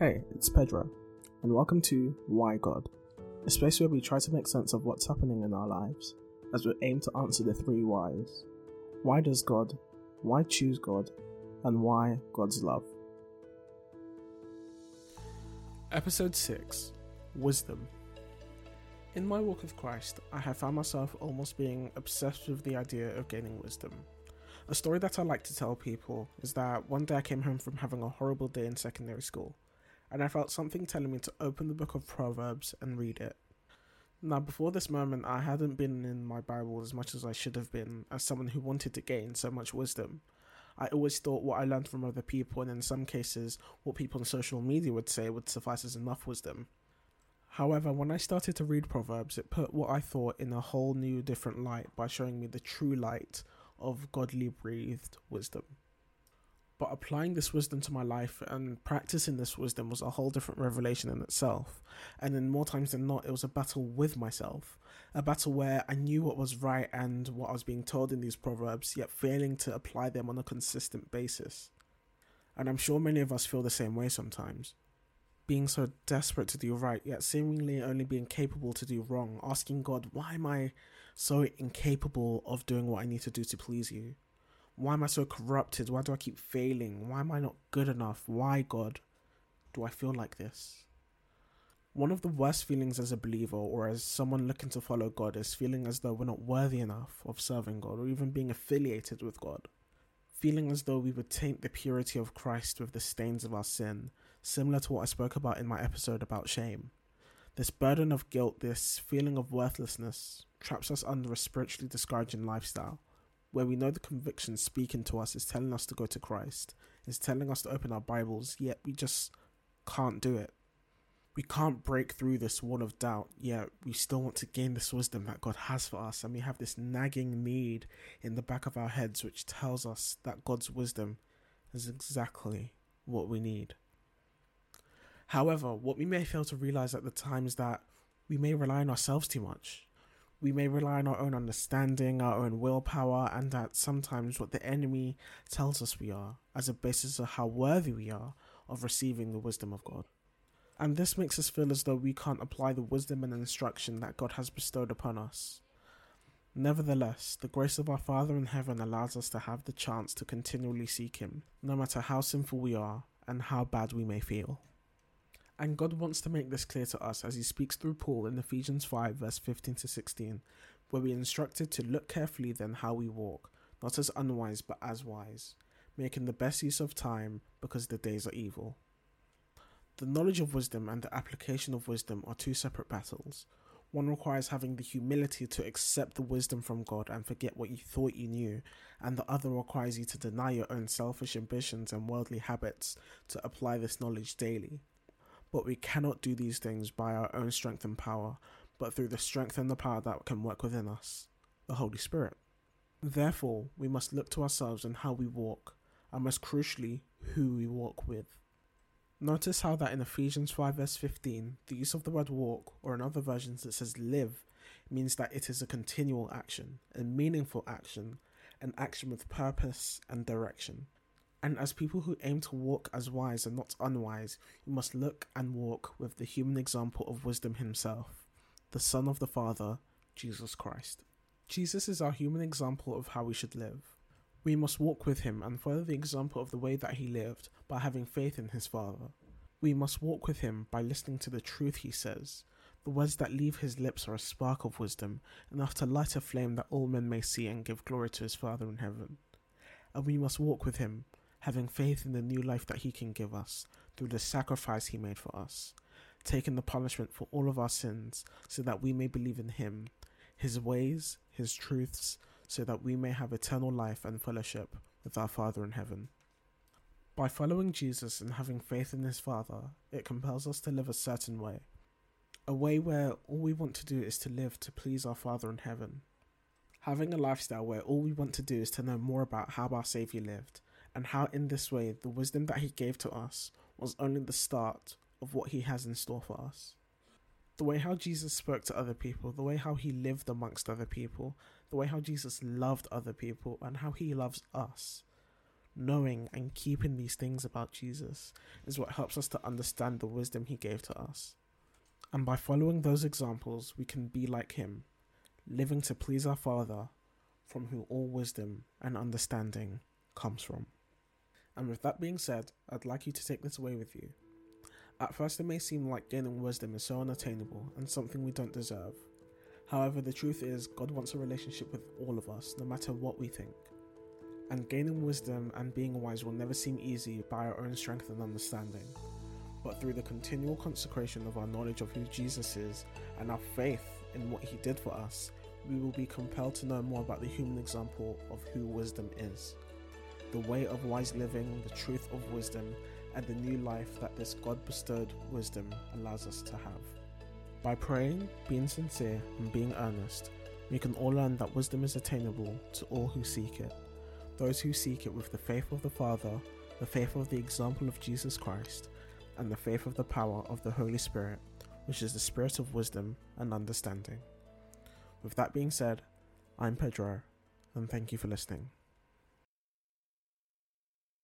Hey, it's Pedro, and welcome to Why God, a space where we try to make sense of what's happening in our lives as we aim to answer the three whys. Why does God? Why choose God? And why God's love? Episode 6 Wisdom. In my walk with Christ, I have found myself almost being obsessed with the idea of gaining wisdom. A story that I like to tell people is that one day I came home from having a horrible day in secondary school, and I felt something telling me to open the book of Proverbs and read it. Now, before this moment, I hadn't been in my Bible as much as I should have been, as someone who wanted to gain so much wisdom. I always thought what I learned from other people, and in some cases, what people on social media would say, would suffice as enough wisdom. However, when I started to read Proverbs, it put what I thought in a whole new different light by showing me the true light of godly breathed wisdom. But applying this wisdom to my life and practicing this wisdom was a whole different revelation in itself. And in more times than not, it was a battle with myself. A battle where I knew what was right and what I was being told in these proverbs, yet failing to apply them on a consistent basis. And I'm sure many of us feel the same way sometimes. Being so desperate to do right, yet seemingly only being capable to do wrong, asking God, why am I so incapable of doing what I need to do to please you? Why am I so corrupted? Why do I keep failing? Why am I not good enough? Why, God, do I feel like this? One of the worst feelings as a believer or as someone looking to follow God is feeling as though we're not worthy enough of serving God or even being affiliated with God. Feeling as though we would taint the purity of Christ with the stains of our sin, similar to what I spoke about in my episode about shame. This burden of guilt, this feeling of worthlessness, traps us under a spiritually discouraging lifestyle, where we know the conviction speaking to us is telling us to go to Christ, is telling us to open our Bibles, yet we just can't do it. We can't break through this wall of doubt, yet we still want to gain this wisdom that God has for us, and we have this nagging need in the back of our heads which tells us that God's wisdom is exactly what we need. However, what we may fail to realize at the time is that we may rely on ourselves too much we may rely on our own understanding, our own willpower, and that sometimes what the enemy tells us we are as a basis of how worthy we are of receiving the wisdom of God. And this makes us feel as though we can't apply the wisdom and instruction that God has bestowed upon us. Nevertheless, the grace of our Father in heaven allows us to have the chance to continually seek Him, no matter how sinful we are and how bad we may feel. And God wants to make this clear to us as he speaks through Paul in Ephesians 5, verse 15 to 16, where we are instructed to look carefully then how we walk, not as unwise but as wise, making the best use of time because the days are evil. The knowledge of wisdom and the application of wisdom are two separate battles. One requires having the humility to accept the wisdom from God and forget what you thought you knew, and the other requires you to deny your own selfish ambitions and worldly habits to apply this knowledge daily. But we cannot do these things by our own strength and power, but through the strength and the power that can work within us, the Holy Spirit. Therefore, we must look to ourselves and how we walk, and most crucially, who we walk with. Notice how that in Ephesians 5 verse 15, the use of the word walk, or in other versions it says live, means that it is a continual action, a meaningful action, an action with purpose and direction. And as people who aim to walk as wise and not unwise, we must look and walk with the human example of wisdom himself, the Son of the Father, Jesus Christ. Jesus is our human example of how we should live. We must walk with him and follow the example of the way that he lived by having faith in his Father. We must walk with him by listening to the truth he says. The words that leave his lips are a spark of wisdom, enough to light a flame that all men may see and give glory to his Father in heaven. And we must walk with him having faith in the new life that He can give us through the sacrifice He made for us, taking the punishment for all of our sins so that we may believe in Him, His ways, His truths, so that we may have eternal life and fellowship with our Father in heaven. By following Jesus and having faith in His Father, it compels us to live a certain way. A way where all we want to do is to live to please our Father in heaven. Having a lifestyle where all we want to do is to know more about how our Saviour lived and how in this way the wisdom that he gave to us was only the start of what he has in store for us. The way how Jesus spoke to other people, the way how he lived amongst other people, the way how Jesus loved other people, and how he loves us. knowing and keeping these things about Jesus is what helps us to understand the wisdom he gave to us. And by following those examples, we can be like him, living to please our Father, from whom all wisdom and understanding comes from. And with that being said, I'd like you to take this away with you. At first, it may seem like gaining wisdom is so unattainable and something we don't deserve. However, the truth is, God wants a relationship with all of us, no matter what we think. And gaining wisdom and being wise will never seem easy by our own strength and understanding. But through the continual consecration of our knowledge of who Jesus is and our faith in what he did for us, we will be compelled to know more about the human example of who wisdom is. The way of wise living, the truth of wisdom, and the new life that this God bestowed wisdom allows us to have. By praying, being sincere, and being earnest, we can all learn that wisdom is attainable to all who seek it. Those who seek it with the faith of the Father, the faith of the example of Jesus Christ, and the faith of the power of the Holy Spirit, which is the spirit of wisdom and understanding. With that being said, I'm Pedro, and thank you for listening.